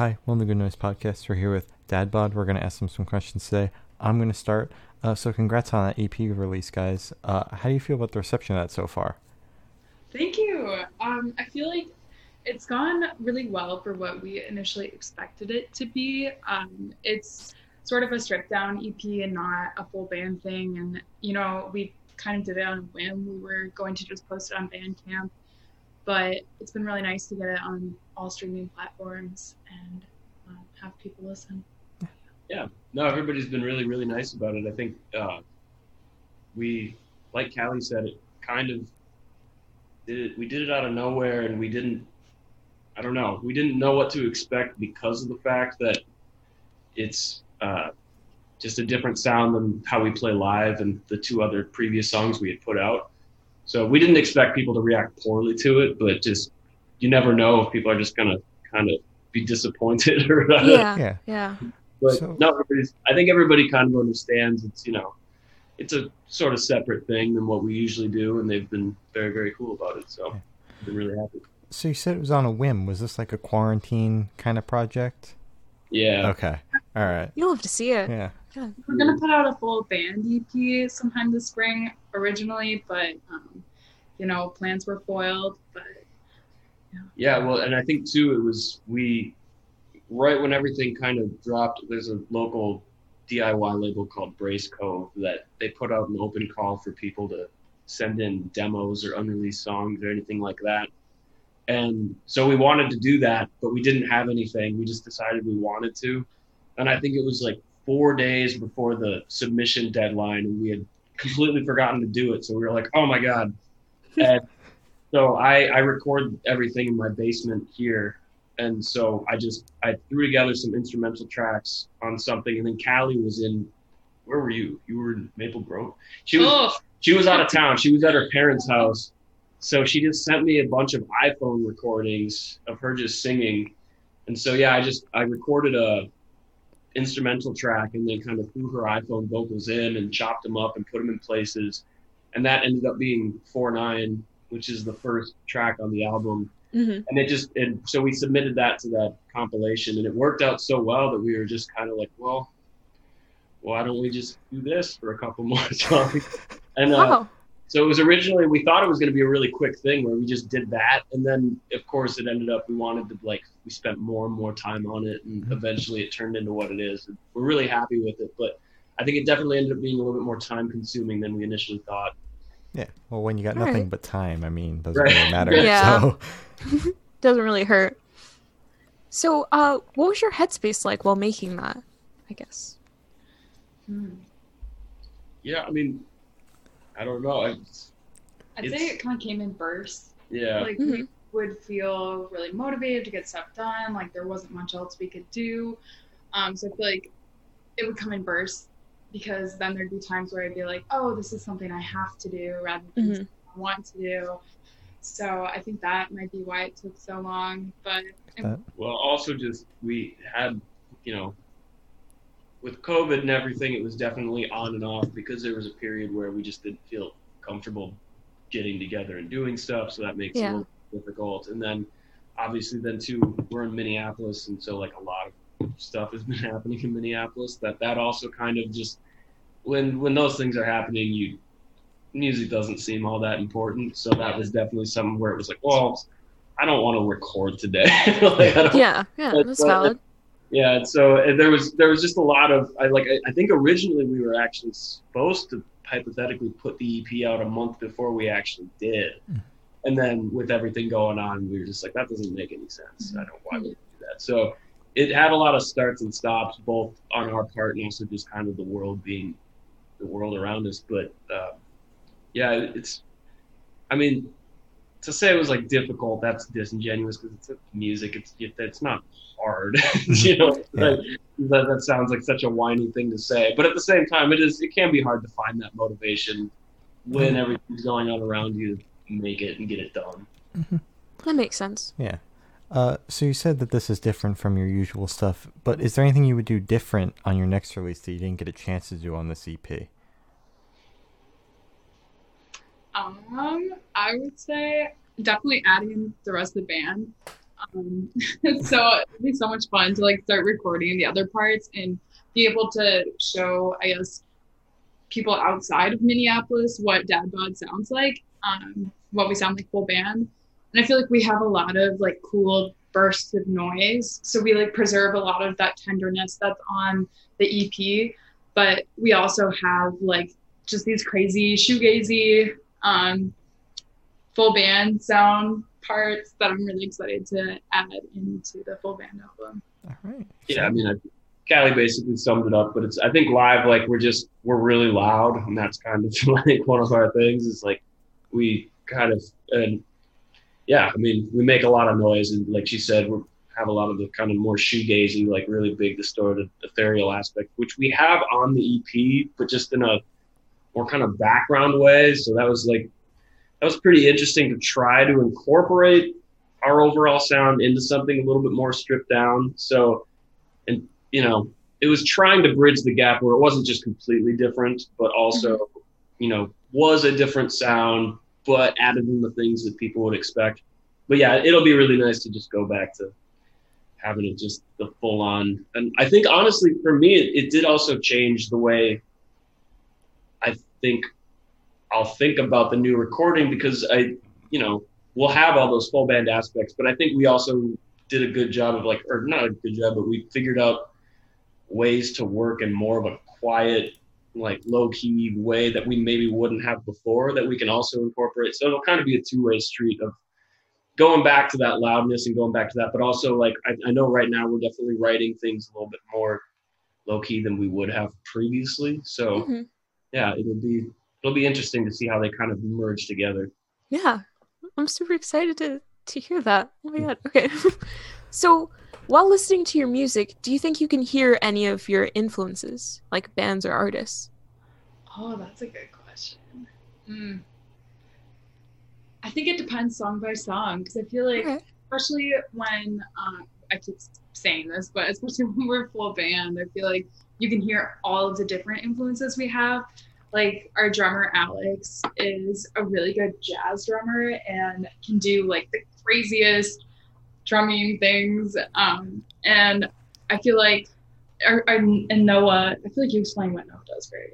hi, welcome to Good Noise Podcast. We're here with Dad Bod. We're going to ask him some questions today. I'm going to start. Uh, so, congrats on that EP release, guys. Uh, how do you feel about the reception of that so far? Thank you. Um, I feel like it's gone really well for what we initially expected it to be. Um, it's sort of a stripped down EP and not a full band thing. And, you know, we kind of did it on a whim. We were going to just post it on Bandcamp, but it's been really nice to get it on all streaming platforms and uh, have people listen. Yeah, no, everybody's been really, really nice about it. I think uh, we, like Callie said, it kind of did it. We did it out of nowhere, and we didn't. I don't know. We didn't know what to expect because of the fact that it's uh, just a different sound than how we play live and the two other previous songs we had put out. So we didn't expect people to react poorly to it, but just you never know if people are just gonna kind of be disappointed or Yeah. Yeah. Yeah. But So- no, I think everybody kind of understands. It's you know, it's a sort of separate thing than what we usually do, and they've been very very cool about it. So I've been really happy. So, you said it was on a whim. Was this like a quarantine kind of project? Yeah, Okay. All right. You'll have to see it. Yeah. Yeah. We're gonna put out a full band EP sometime this spring originally, but um, you know plans were foiled. But yeah. Well, and I think too, it was we right when everything kind of dropped. There's a local DIY label called Brace Cove that they put out an open call for people to send in demos or unreleased songs or anything like that. And so we wanted to do that, but we didn't have anything. We just decided we wanted to. And I think it was like four days before the submission deadline, and we had completely forgotten to do it. So we were like, oh my God. And so I, I record everything in my basement here. And so I just I threw together some instrumental tracks on something, and then Callie was in. Where were you? You were in Maple Grove. She was oh, she was out of town. She was at her parents' house. So she just sent me a bunch of iPhone recordings of her just singing. And so yeah, I just I recorded a instrumental track and then kind of threw her iPhone vocals in and chopped them up and put them in places. And that ended up being 4-9, which is the first track on the album. hmm And it just and so we submitted that to that compilation and it worked out so well that we were just kind of like, well, why don't we just do this for a couple more songs? And uh, Wow. So it was originally we thought it was going to be a really quick thing where we just did that, and then of course it ended up we wanted to like we spent more and more time on it, and Mhm. eventually it turned into what it is. And we're really happy with it, but I think it definitely ended up being a little bit more time consuming than we initially thought. Yeah. Well, when you got All nothing right. but time, I mean, doesn't Right. really matter. Yeah. So, Doesn't really hurt. So, uh, what was your headspace like while making that? I guess. hmm. Yeah, I mean, I don't know. I, I'd It's- say it kind of came in bursts. yeah, Like we would feel really motivated to get stuff done. Like there wasn't much else we could do. Um, so I feel like it would come in bursts because then there'd be times where I'd be like, oh, this is something I have to do rather than Mhm. something I want to do. So I think that might be why it took so long. But Well, also just we had, you know, with COVID and everything, it was definitely on and off because there was a period where we just didn't feel comfortable getting together and doing stuff, so that makes it Yeah. a little difficult. And then, obviously, then too, we're in Minneapolis, and so like a lot of stuff has been happening in Minneapolis. That that also kind of just when when those things are happening, you music doesn't seem all that important. So that was definitely something where it was like, well, I don't want to record today. like, Yeah. Yeah. That's valid. Yeah, and so and there was there was just a lot of I like I, I think originally we were actually supposed to hypothetically put the EP out a month before we actually did, Mm. and then with everything going on, we were just like that doesn't make any sense. I don't know why we do that. So it had a lot of starts and stops, both on our part and also just kind of the world being the world around us. But uh, yeah, it's I mean to say it was like difficult that's disingenuous because it's music it's it's not hard you know Yeah. like, that, that sounds like such a whiny thing to say but at the same time it is it can be hard to find that motivation when Mhm. everything's going on around you to make it and get it done That makes sense. yeah. Uh, so you said that this is different from your usual stuff, but is there anything you would do different on your next release that you didn't get a chance to do on this EP? Um, I would say definitely adding in the rest of the band. Um, so it'd be so much fun to like start recording the other parts and be able to show, I guess, people outside of Minneapolis what Dad Bod sounds like, um, what we sound like full band. And I feel like we have a lot of like cool bursts of noise. So we like preserve a lot of that tenderness that's on the EP, but we also have like just these crazy shoegazy um, full band sound parts that I'm really excited to add into the full band album. All right. Yeah, I mean, I, Callie basically summed it up, but it's I think live like we're just we're really loud, and that's kind of like one of our things. Is like we kind of and yeah, I mean, we make a lot of noise, and like she said, we have a lot of the kind of more shoegazy, like really big, distorted, ethereal aspect, which we have on the EP, but just in a more kind of background way. So that was like that was pretty interesting to try to incorporate our overall sound into something a little bit more stripped down. So, and you know, it was trying to bridge the gap where it wasn't just completely different, but also, mm-hmm. you know, was a different sound, but added in the things that people would expect. But yeah, it'll be really nice to just go back to having it just the full on. And I think honestly, for me, it, it did also change the way I think I'll think about the new recording because I, you know, we'll have all those full band aspects, but I think we also did a good job of like, or not a good job, but we figured out ways to work in more of a quiet like low key way that we maybe wouldn't have before that we can also incorporate. So it'll kind of be a two way street of going back to that loudness and going back to that, but also like I, I know right now we're definitely writing things a little bit more low key than we would have previously. So mm-hmm. yeah, it'll be it'll be interesting to see how they kind of merge together. Yeah, I'm super excited to to hear that. Oh my god. Okay. so while listening to your music, do you think you can hear any of your influences, like bands or artists? Oh, that's a good question. Mm. I think it depends song by song because I feel like, okay. especially when um, I keep saying this, but especially when we're full band, I feel like you can hear all of the different influences we have. Like our drummer Alex is a really good jazz drummer and can do like the craziest drumming things. Um, and I feel like, or, or, and Noah, I feel like you explain what Noah does very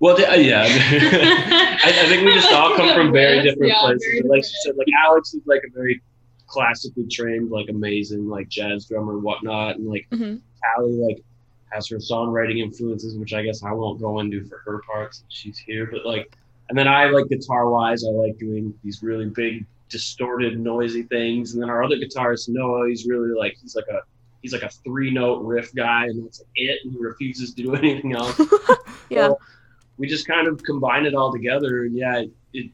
well. Well, yeah, I, I, think we just all come from very different yeah, places. Very like you said, like Alex is like a very classically trained, like amazing, like jazz drummer and whatnot, and like mm-hmm. Callie, like has her songwriting influences, which I guess I won't go into for her parts. She's here, but like, and then I like guitar wise, I like doing these really big distorted, noisy things. And then our other guitarist Noah, he's really like he's like a he's like a three note riff guy, and that's it. And he refuses to do anything else. yeah. So we just kind of combine it all together, and yeah, it, it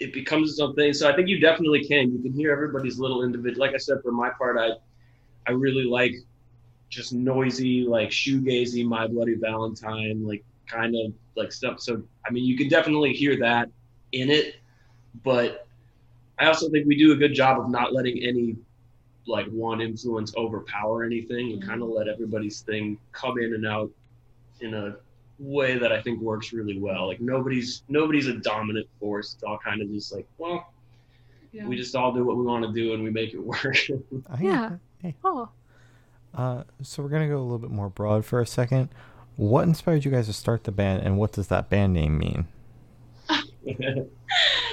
it becomes something. So I think you definitely can. You can hear everybody's little individual. Like I said, for my part, I I really like just noisy, like shoegazy, My Bloody Valentine, like kind of like stuff. So I mean, you can definitely hear that in it, but I also think we do a good job of not letting any like one influence overpower anything and kind of let everybody's thing come in and out in a way that I think works really well. Like nobody's nobody's a dominant force. It's all kind of just like, well, yeah. we just all do what we want to do and we make it work. yeah. Hey. Oh. Uh, so we're gonna go a little bit more broad for a second. What inspired you guys to start the band, and what does that band name mean?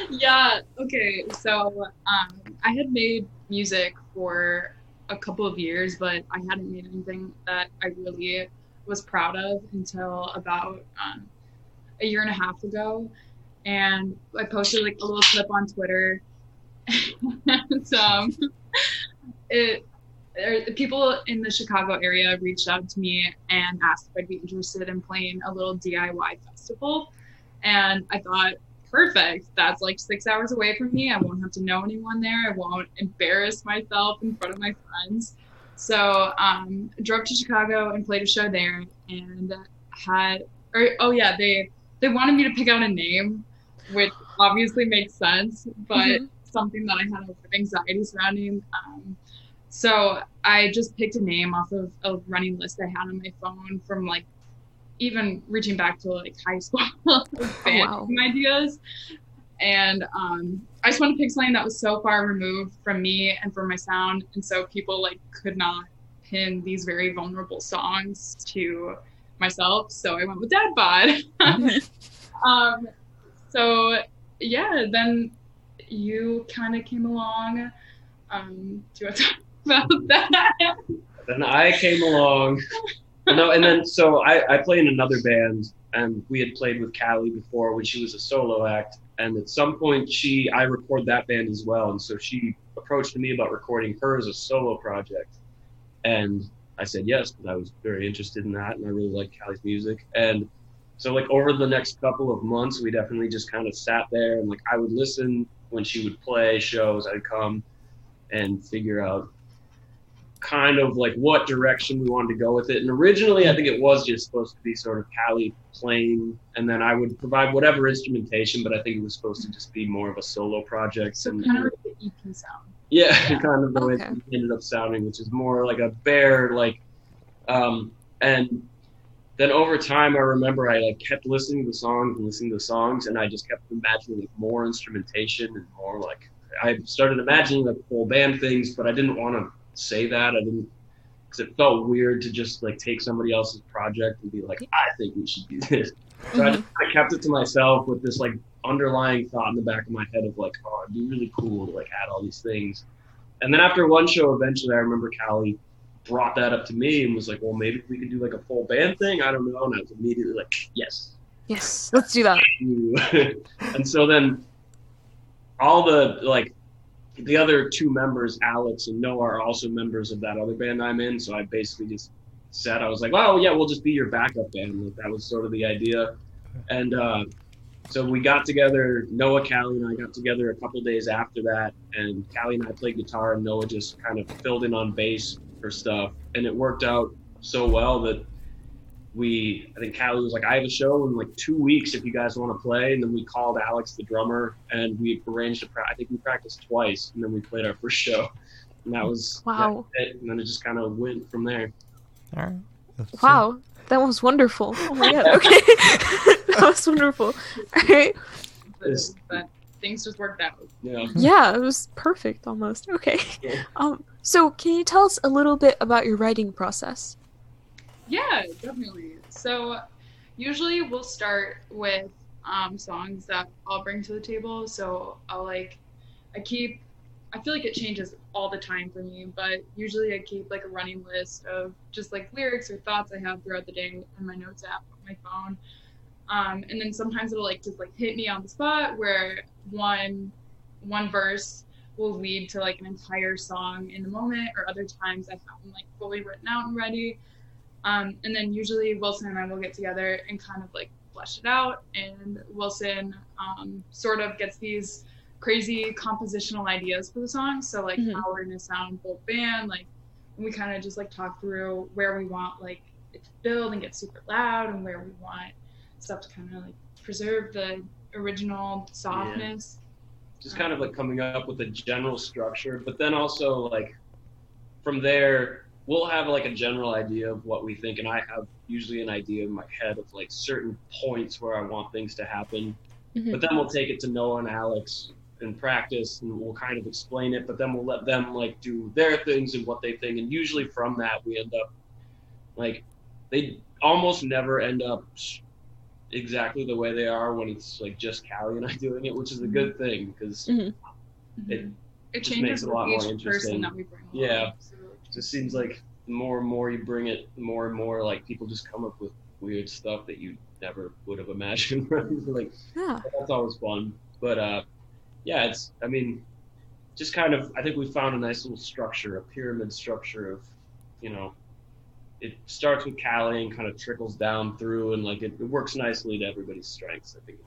yeah. Okay. So um, I had made music for a couple of years, but I hadn't made anything that I really was proud of until about um, a year and a half ago. And I posted like a little clip on Twitter. and um, it er, people in the Chicago area reached out to me and asked if I'd be interested in playing a little DIY festival. And I thought, perfect. That's like six hours away from me. I won't have to know anyone there. I won't embarrass myself in front of my friends. So um, drove to Chicago and played a show there, and had or oh yeah, they they wanted me to pick out a name, which obviously makes sense, but mm-hmm. something that I had a anxiety surrounding. Um, so I just picked a name off of a running list I had on my phone from like even reaching back to like high school band oh, wow. ideas And um, I just wanted to pick something that was so far removed from me and from my sound, and so people like could not pin these very vulnerable songs to myself. So I went with Dad Bod. um, so yeah, then you kind of came along. Um, do you want to talk about that? Then I came along. no, and then so I, I play in another band, and we had played with Callie before when she was a solo act. And at some point, she I record that band as well, and so she approached me about recording her as a solo project, and I said yes because I was very interested in that, and I really like Callie's music. And so like over the next couple of months, we definitely just kind of sat there and like I would listen when she would play shows. I'd come and figure out kind of like what direction we wanted to go with it. And originally, I think it was just supposed to be sort of Callie playing, and then I would provide whatever instrumentation. But I think it was supposed to just be more of a solo project. So and, kind of like the EP sound. Yeah, kind of the way it ended up sounding, which is more like a bare like, um, and then over time, I remember I like kept listening to the songs and listening to the songs, and I just kept imagining like more instrumentation and more like I started imagining like full band things, but I didn't want to say that. I didn't because it felt weird to just like take somebody else's project and be like, I think we should do this. So I, mm-hmm. just, I kept it to myself with this like underlying thought in the back of my head of like, oh, it'd be really cool to like add all these things. And then after one show, eventually, I remember Callie brought that up to me and was like, well, maybe we could do like a full band thing. I don't know. And I was immediately like, yes. Yes, let's do that. and so then all the like the other two members, Alex and Noah, are also members of that other band I'm in. So I basically just said, I was like, oh, yeah, we'll just be your backup band. Like, that was sort of the idea. And uh, so we got together, Noah, Callie, and I got together a couple days after that. And Callie and I played guitar, and Noah just kind of filled in on bass for stuff. And it worked out so well that we I think Callie was like, I have a show in like two weeks if you guys want to play. And then we called Alex, the drummer, and we arranged a pra- I think we practiced twice, and then we played our first show. And that was Wow. that was it. And then it just kind of went from there. All right. So- Wow, that was wonderful. Oh my god. Okay, that was wonderful. All right. But, but things just worked out. Yeah. Yeah, it was perfect almost. Okay. Yeah. Um. So, can you tell us a little bit about your writing process? Yeah, definitely. So usually we'll start with um, songs that I'll bring to the table. So I'll like, I keep, I feel like it changes all the time for me, but usually I keep like a running list of just like lyrics or thoughts I have throughout the day in my notes app on my phone. Um, and then sometimes it'll like just like hit me on the spot where one one verse will lead to like an entire song in the moment, or other times I have them like fully written out and ready. Um, and then usually Wilson and I will get together and kind of like flesh it out. And Wilson um, sort of gets these crazy compositional ideas for the song. So like Mhm. how we're gonna sound full band, like we kind of just like talk through where we want like it to build and get super loud, and where we want stuff to kind of like preserve the original softness. just kind of like coming up with a general structure, but then also like from there we'll have like a general idea of what we think, and I have usually an idea in my head of like certain points where I want things to happen. Mhm. But then we'll take it to Noah and Alex in practice, and we'll kind of explain it. But then we'll let them like do their things and what they think, and usually from that we end up like they almost never end up exactly the way they are when it's like just Callie and I doing it, which is a good thing because Mhm. it It Just changes makes it a lot more each interesting. person that we bring. along. Yeah. So just seems like the more and more you bring it, the more and more like people just come up with weird stuff that you never would have imagined. like Yeah. that's always fun. But uh, yeah, it's I mean, just kind of I think we found a nice little structure, a pyramid structure of, you know, it starts with Callie and kind of trickles down through, and like it, it works nicely to everybody's strengths. I think.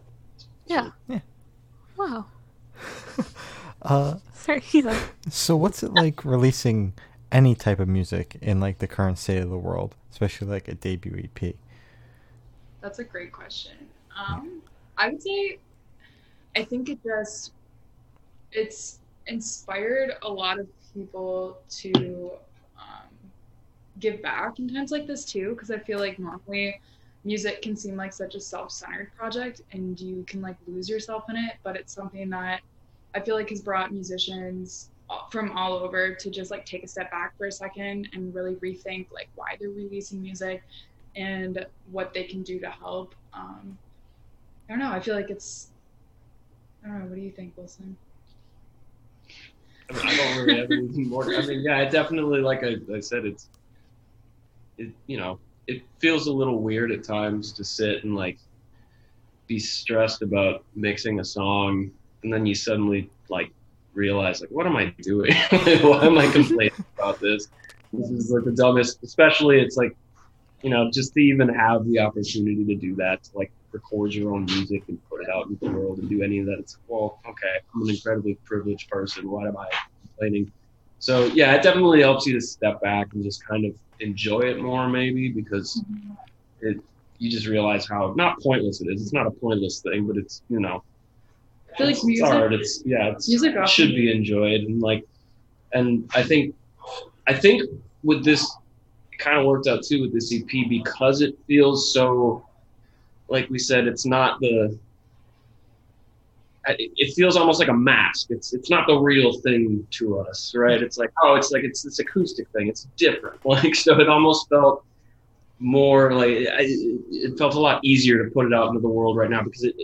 Yeah. Yeah. Wow. Uh, Sorry. Yeah. so what's it like releasing any type of music in like the current state of the world, especially like a debut EP? That's a great question. Um, I would say, I think it just, it's inspired a lot of people to um, give back in times like this too, because I feel like normally music can seem like such a self-centered project and you can like lose yourself in it but it's something that i feel like has brought musicians from all over to just like take a step back for a second and really rethink like why they're releasing music and what they can do to help um, i don't know i feel like it's i don't know what do you think wilson I, don't really have anything more. I mean, yeah, it definitely, like I, I said, it's, it, you know, it feels a little weird at times to sit and like be stressed about mixing a song and then you suddenly like realize like what am i doing why am i complaining about this this is like the dumbest especially it's like you know just to even have the opportunity to do that to like record your own music and put it out into the world and do any of that it's like, well okay i'm an incredibly privileged person why am i complaining so yeah it definitely helps you to step back and just kind of enjoy it more maybe because mm-hmm. it you just realize how not pointless it is. It's not a pointless thing, but it's you know feel like it's music, hard. It's yeah, it's, music it should be enjoyed and like and I think I think with this kind of worked out too with this EP because it feels so like we said it's not the it feels almost like a mask. It's it's not the real thing to us, right? It's like oh, it's like it's this acoustic thing. It's different. Like so, it almost felt more like it felt a lot easier to put it out into the world right now because it,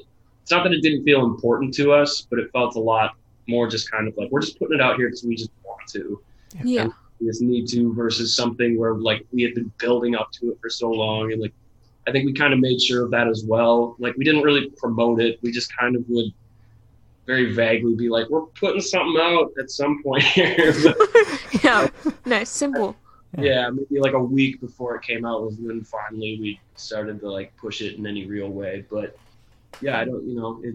it's not that it didn't feel important to us, but it felt a lot more just kind of like we're just putting it out here because we just want to. Yeah. We just need to versus something where like we had been building up to it for so long and like I think we kind of made sure of that as well. Like we didn't really promote it. We just kind of would very vaguely be like, "We're putting something out at some point here." yeah, nice, simple. Yeah. yeah. maybe like a week before it came out was when finally we started to like push it in any real way. But yeah, I don't, you know, it.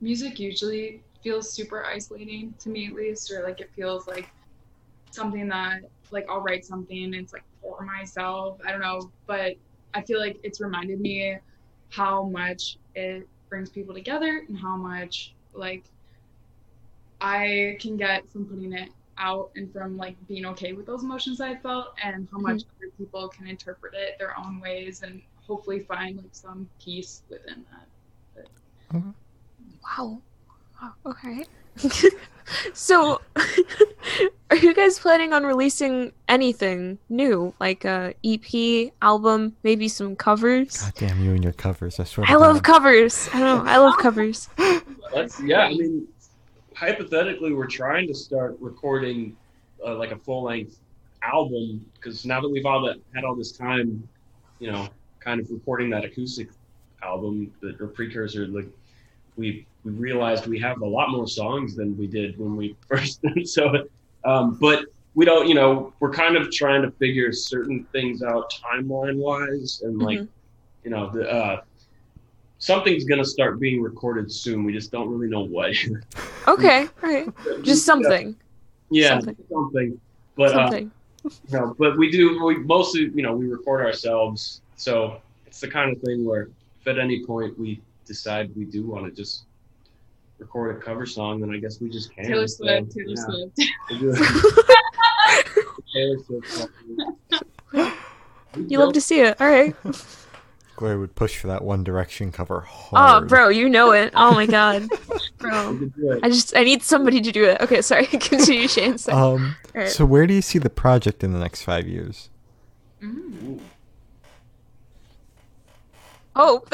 Music usually feels super isolating to me, at least, or like it feels like something that like I'll write something and it's like for myself. I don't know, but I feel like it's reminded me how much it brings people together and how much like I can get from putting it out and from like being okay with those emotions I felt and how much mm-hmm. other people can interpret it their own ways and hopefully find like some peace within that. Mm-hmm. Wow. wow. Okay. so are you guys planning on releasing anything new like a ep album maybe some covers god damn you and your covers i swear i love covers i don't know i love covers That's, yeah i mean hypothetically we're trying to start recording uh, like a full length album because now that we've all that had all this time you know kind of recording that acoustic album that or precursor like we we realized we have a lot more songs than we did when we first so um, but we don't you know we're kind of trying to figure certain things out timeline wise and like mm-hmm. you know the uh, something's gonna start being recorded soon. We just don't really know what. okay, right. Just something. Yeah, something. something. But uh, something. Uh, you know, but we do. We mostly, you know, we record ourselves. So it's the kind of thing where, if at any point we decide we do want to just record a cover song, then I guess we just can. Taylor Swift. So, Taylor yeah. Swift. Taylor Swift. You love to see it. All right. Gloria would push for that One Direction cover hard. Oh, bro, you know it. Oh my god, bro. I just I need somebody to do it. Okay, sorry. Continue, Shane. Sorry. Um, right. so where do you see the project in the next five years? Mm. Oh.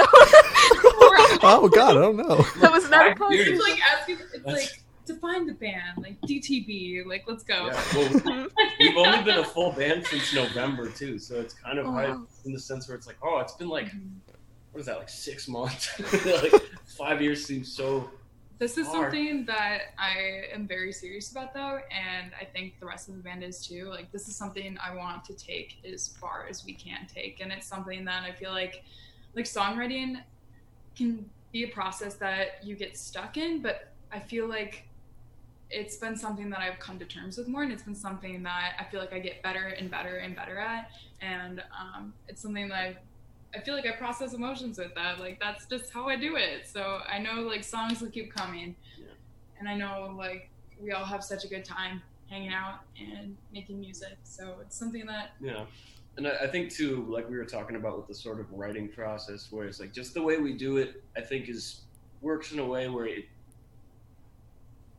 oh God, I don't know. That was not a It's like asking. It's like define the band, like DTB, like let's go. Yeah, well, we've only been a full band since November too, so it's kind of oh, hard in the sense where it's like, oh, it's been like, mm-hmm. what is that, like six months? like five years seems so. This is hard. something that I am very serious about though, and I think the rest of the band is too. Like this is something I want to take as far as we can take, and it's something that I feel like, like songwriting, can be a process that you get stuck in, but I feel like it's been something that I've come to terms with more, and it's been something that I feel like I get better and better and better at, and um, it's something that I I feel like I process emotions with that. Like that's just how I do it. So I know like songs will keep coming, yeah. and I know like we all have such a good time hanging out and making music. So it's something that yeah and I, I think too, like we were talking about with the sort of writing process, where it's like just the way we do it, I think is works in a way where it.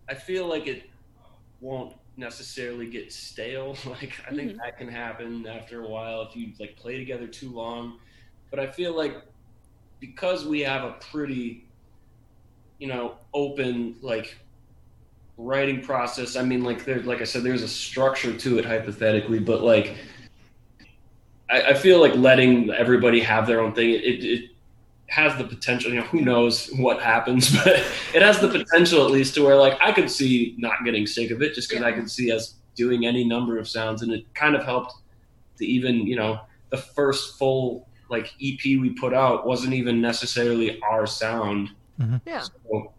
I feel like it won't necessarily get stale. Like I think Mhm. that can happen after a while if you like play together too long. But I feel like because we have a pretty, you know, open like writing process. I mean, like there, like I said, there's a structure to it hypothetically, but like I, I feel like letting everybody have their own thing. It, it, it has the potential. You know, who knows what happens, but it has the potential at least to where like I could see not getting sick of it just because I could see us doing any number of sounds, and it kind of helped to even you know the first full like EP we put out wasn't even necessarily our sound. Yeah. So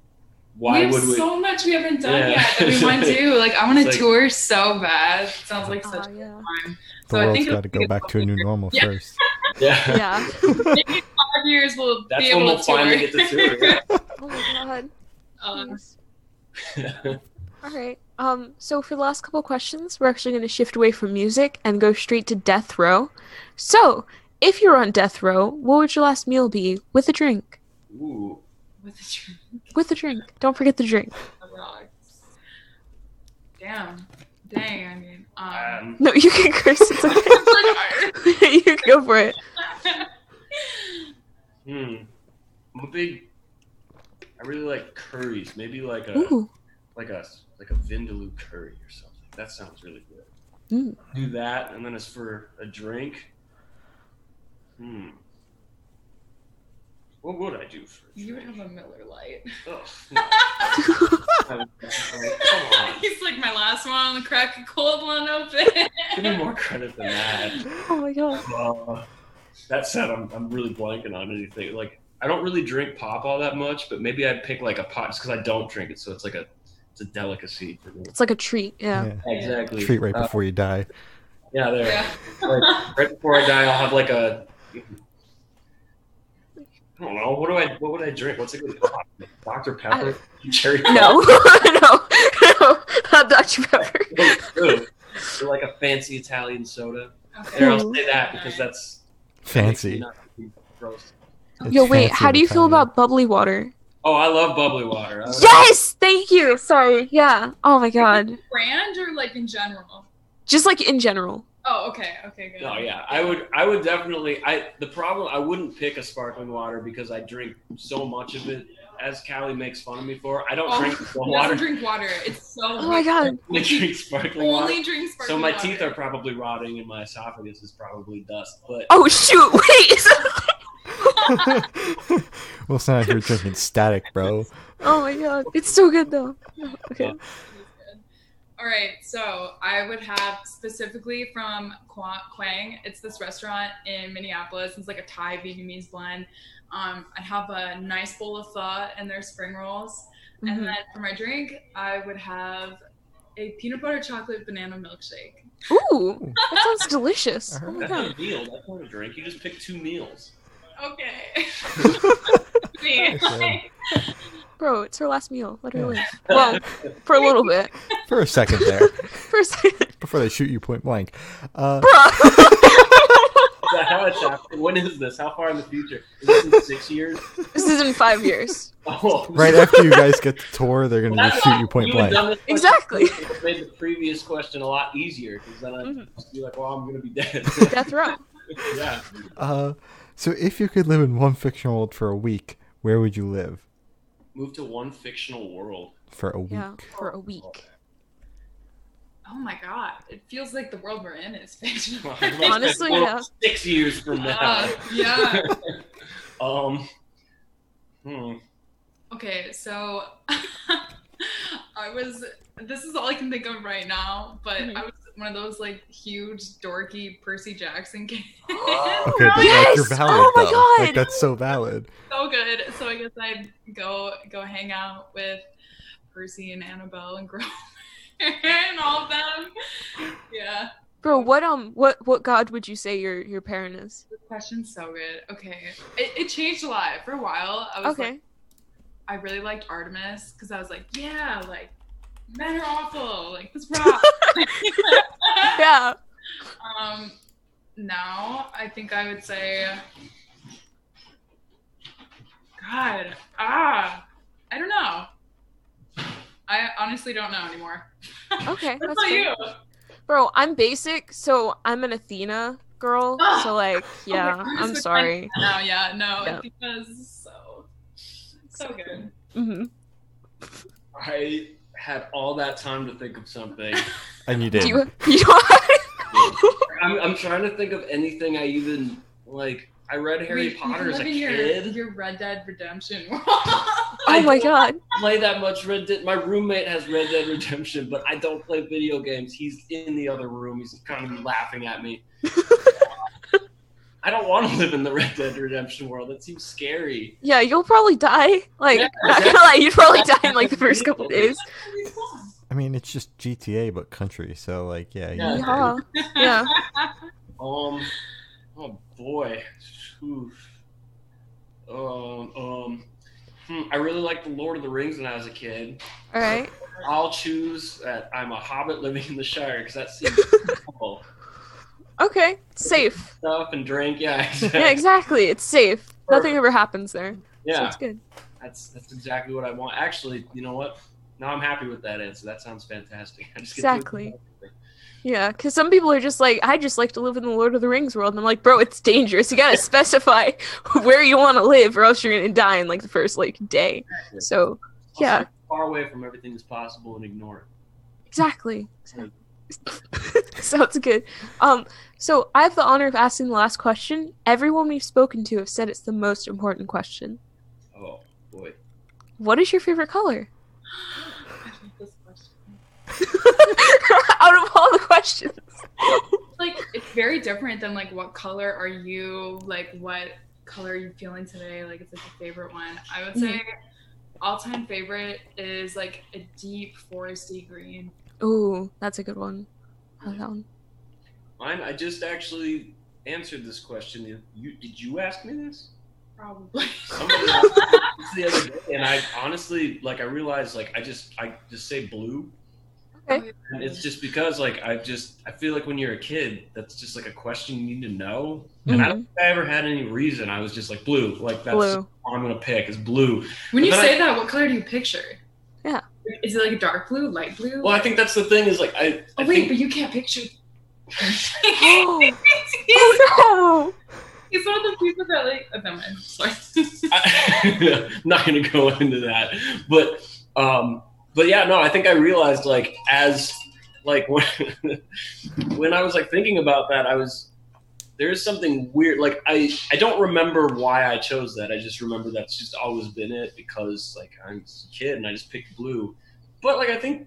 why we have would we? so much we haven't done Yeah. yet that we want to do. Like I want to like- tour so bad. Sounds like such Ah, a yeah. fun. The So I world's think got to go back to a new normal Yeah. first. yeah. Yeah. Maybe five years we'll That's be when able we'll to finally get to tour. Yeah. Oh my god. Um, Nice. All right. Um. So for the last couple questions, we're actually going to shift away from music and go straight to death row. So, if you're on death row, what would your last meal be with a drink? Ooh. with the drink With a drink. Don't forget the drink. of rocks. Damn. Dang. I mean. Um, No, you can curse. It's okay. you can go for it. hmm. I'm a big. I really like curries. Maybe like a Ooh. like a like a vindaloo curry or something. That sounds really good. Mm. Do that, and then as for a drink, hmm. What would I do for a you would have a Miller Lite. Ugh, no. Come on. He's like my last one. On the crack a cold one open. Give me more credit than that. Oh my god. Uh, that said, I'm, I'm really blanking on anything. Like, I don't really drink pop all that much, but maybe I'd pick like a pot just because I don't drink it. So it's like a it's a delicacy for me. It's like a treat. Yeah. Exactly. Treat right Uh, before you die. yeah, there. yeah. Like, right before I die, I'll have like a. I don't know. What do I? What would I drink? What's a good Dr Pepper? Cherry. No. no. No. Not Dr. Pepper. Ooh. Or like a fancy Italian soda. Okay. There, I'll say that because that's Fancy. gross. It's Yo, wait. fancy How do you feel about bubbly water? Oh, I love bubbly water. I- Yes. Thank you. Sorry. Yeah. Oh my god. Brand or like in general? Just like in general. Oh, okay. Okay, good. No, yeah, I would. I would definitely. I the problem. I wouldn't pick a sparkling water because I drink so much of it. As Callie makes fun of me for, I don't Oh, drink he water. drink water. It's so. Oh my god. I drink sparkling water. Only drink So my water. teeth are probably rotting and my esophagus is probably dust. But Oh shoot. Wait. is that- well, it's not if you're drinking static, bro. oh my god. It's so good though. Okay. All right, so I would have specifically from Kwa- Quang. It's this restaurant in Minneapolis. It's like a Thai Vietnamese blend. Um, I'd have a nice bowl of pho and their spring rolls, Mhm. and then for my drink, I would have a peanut butter chocolate banana milkshake. Ooh, that sounds delicious. I Oh my that's god. not a meal. That's not a drink. You just pick two meals. Okay. Okay. Bro, it's her last meal. Let her Yeah. live. Well, for a little bit. For a second there, For a second. before they shoot you point blank. Uh, Bruh. Is how it's happening? When is this? How far in the future? Is this in six years? this is in five years. Oh, right after you guys get the tour, they're gonna That's shoot you point blank. done this question Exactly. It made the previous question a lot easier because then I'd Mhm. just be like, "Well, I'm gonna be dead." Death row. yeah. Uh, so if you could live in one fictional world for a week, where would you live Move to one fictional world. for a week? Yeah, for a week. Oh my god, it feels like the world we're in is fictional. Honestly, yeah. Six years from now. Uh, yeah. um. Hmm. Okay, so I was. This is all I can think of right now, but Mhm. I was one of those like huge dorky Percy Jackson kids. Okay, but Yes! like, you're valid Oh my though. God! Like that's so valid. so good. So I guess I'd go go hang out with Percy and Annabeth and Grover and all of them. Yeah, Bro, what um what what god would you say your your parent is? this question's so good. Okay, it, it changed a lot for a while. I was Okay. like, I really liked Artemis because I was like, yeah, like men are awful, like this rock. yeah. Um, now, I think I would say, God, ah, I don't know. I honestly don't know anymore. Okay, what that's about fair. you? Bro, I'm basic, so I'm an Athena girl. Ah! So like, yeah, Oh I'm sorry. No, yeah, no, Yeah. because so so good. hmm I had all that time to think of something. And you did. Do you? You don't I'm, I'm trying to think of anything I even like. I read Harry Wait, Potter as a live in your, kid. your Red Dead Redemption world. oh my don't god. play that much Red Dead. My roommate has Red Dead Redemption, but I don't play video games. He's in the other room. He's kind of laughing at me. I don't want to live in the Red Dead Redemption world. That seems scary. Yeah, you'll probably die. Like, Yeah, not gonna lie, you'd probably die in like the first couple days. I mean, it's just GTA but country, so like, yeah. Yeah. You, Yeah. Yeah. Um, oh boy, Oof. Um, um, hmm, I really liked the Lord of the Rings when I was a kid. All right. I'll choose that I'm a hobbit living in the Shire because that seems cool. Okay. Safe. stuff and drink. Yeah, exactly. Yeah, exactly. It's safe. Nothing ever happens there. So Yeah, it's good. that's that's exactly what I want. Actually, you know what? Now I'm happy with that answer. That sounds fantastic. I just Exactly. Yeah, because some people are just like, I just like to live in the Lord of the Rings world. And I'm like, bro, it's dangerous. You gotta specify where you want to live, or else you're gonna die in like the first like day. So, yeah. far away from everything as possible and ignore it. Exactly. exactly. Sounds good. Um, so I have the honor of asking the last question. Everyone we've spoken to have said it's the most important question. Oh boy. What is your favorite color? I hate this question. Out of all the questions. Like it's very different than like what color are you like what color are you feeling today? Like it's like a favorite one. I would say all time favorite is like a deep foresty green. Ooh, that's a good one. I like that one. Mine. I just actually answered this question. You did you ask me this? Probably. Somebody asked me this the other day, and I honestly like I realized like I just I just say blue. Okay. And it's just because like I just I feel like when you're a kid, that's just like a question you need to know. And I don't mm-hmm. think I ever had any reason. I was just like blue. Like that's Blue. all I'm gonna pick is blue. When you say I- that, what color do you picture? Yeah. Is it like a dark blue, light blue? Well, I think that's the thing is like I, I oh wait, think but you can't picture. Oh. he's, Oh he's one of the people that like. Oh, never mind. Sorry. I, not gonna go into that, but um, but yeah, no, I think I realized like as like when when I was like thinking about that, I was there's something weird. Like I I don't remember why I chose that. I just remember that's just always been it because like I'm a kid and I just picked blue. But like I think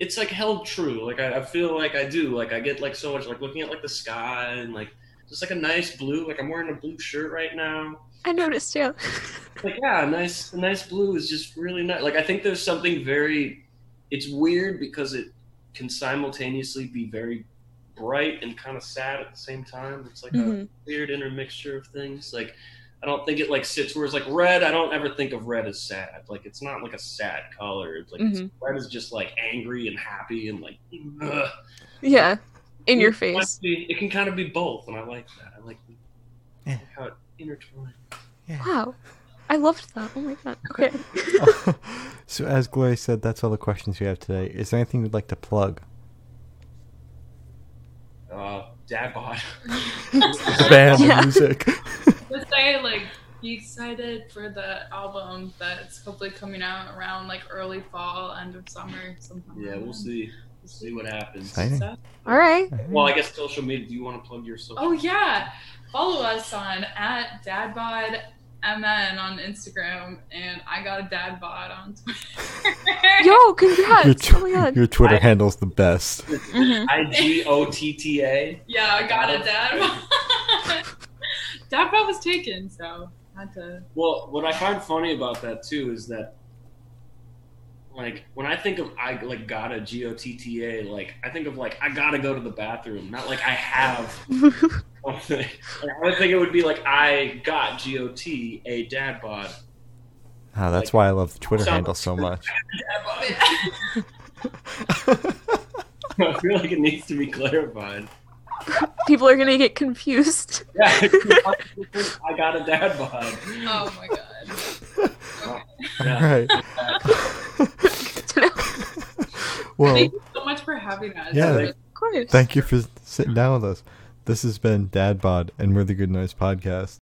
it's like held true. Like I, I feel like I do. Like I get like so much like looking at like the sky and like just like a nice blue. Like I'm wearing a blue shirt right now I noticed, too. like yeah, a nice a nice blue is just really nice. Like I think there's something very it's weird because it can simultaneously be very bright and kind of sad at the same time. It's like a Mhm. weird intermixture of things. Like I don't think it like sits where it's like red, I don't ever think of red as sad. Like it's not like a sad color. It's like it's, Mhm. red is just like angry and happy and like ugh. Yeah. In your It can face. be- it can kind of be both, and I like that. I like, Yeah. how it intertwines. Wow. I loved that. Oh my god. Okay. so as Gloria said, that's all the questions we have today. Is there anything you'd like to plug? Uh, dad bod. Band Yeah. music. Let's say like be excited for the album that's hopefully coming out around like early fall, end of summer, sometime. Yeah, we'll see. We'll see what happens. Exciting. All right. Well, I guess social media. Do you want to plug your social? Oh yeah, follow us on at dadbodmn on Instagram, and I got a dadbod on Twitter. Yo, your, congrats. tw- Oh my god. your Twitter I- handle's the best. Mhm. I G O T T A. yeah, I got a dadbod. dadbod was taken, so had to. Well, what I find funny about that too is that, like, when I think of I like gotta G O T T A, like I think of like I gotta go to the bathroom, not like I have. Like, I would think it would be like I got G O T a dad bod. Ah, that's Like- why I love the Twitter handle so much. I feel like it needs to be clarified. people are gonna get confused. Yeah, I got a dad bod. Oh my god. Okay. Yeah. All right. well, Thank you so much for having us. Yeah. Of course. thank you for sitting down with us. This has been Dad Bod and We're the Good Noise Podcast.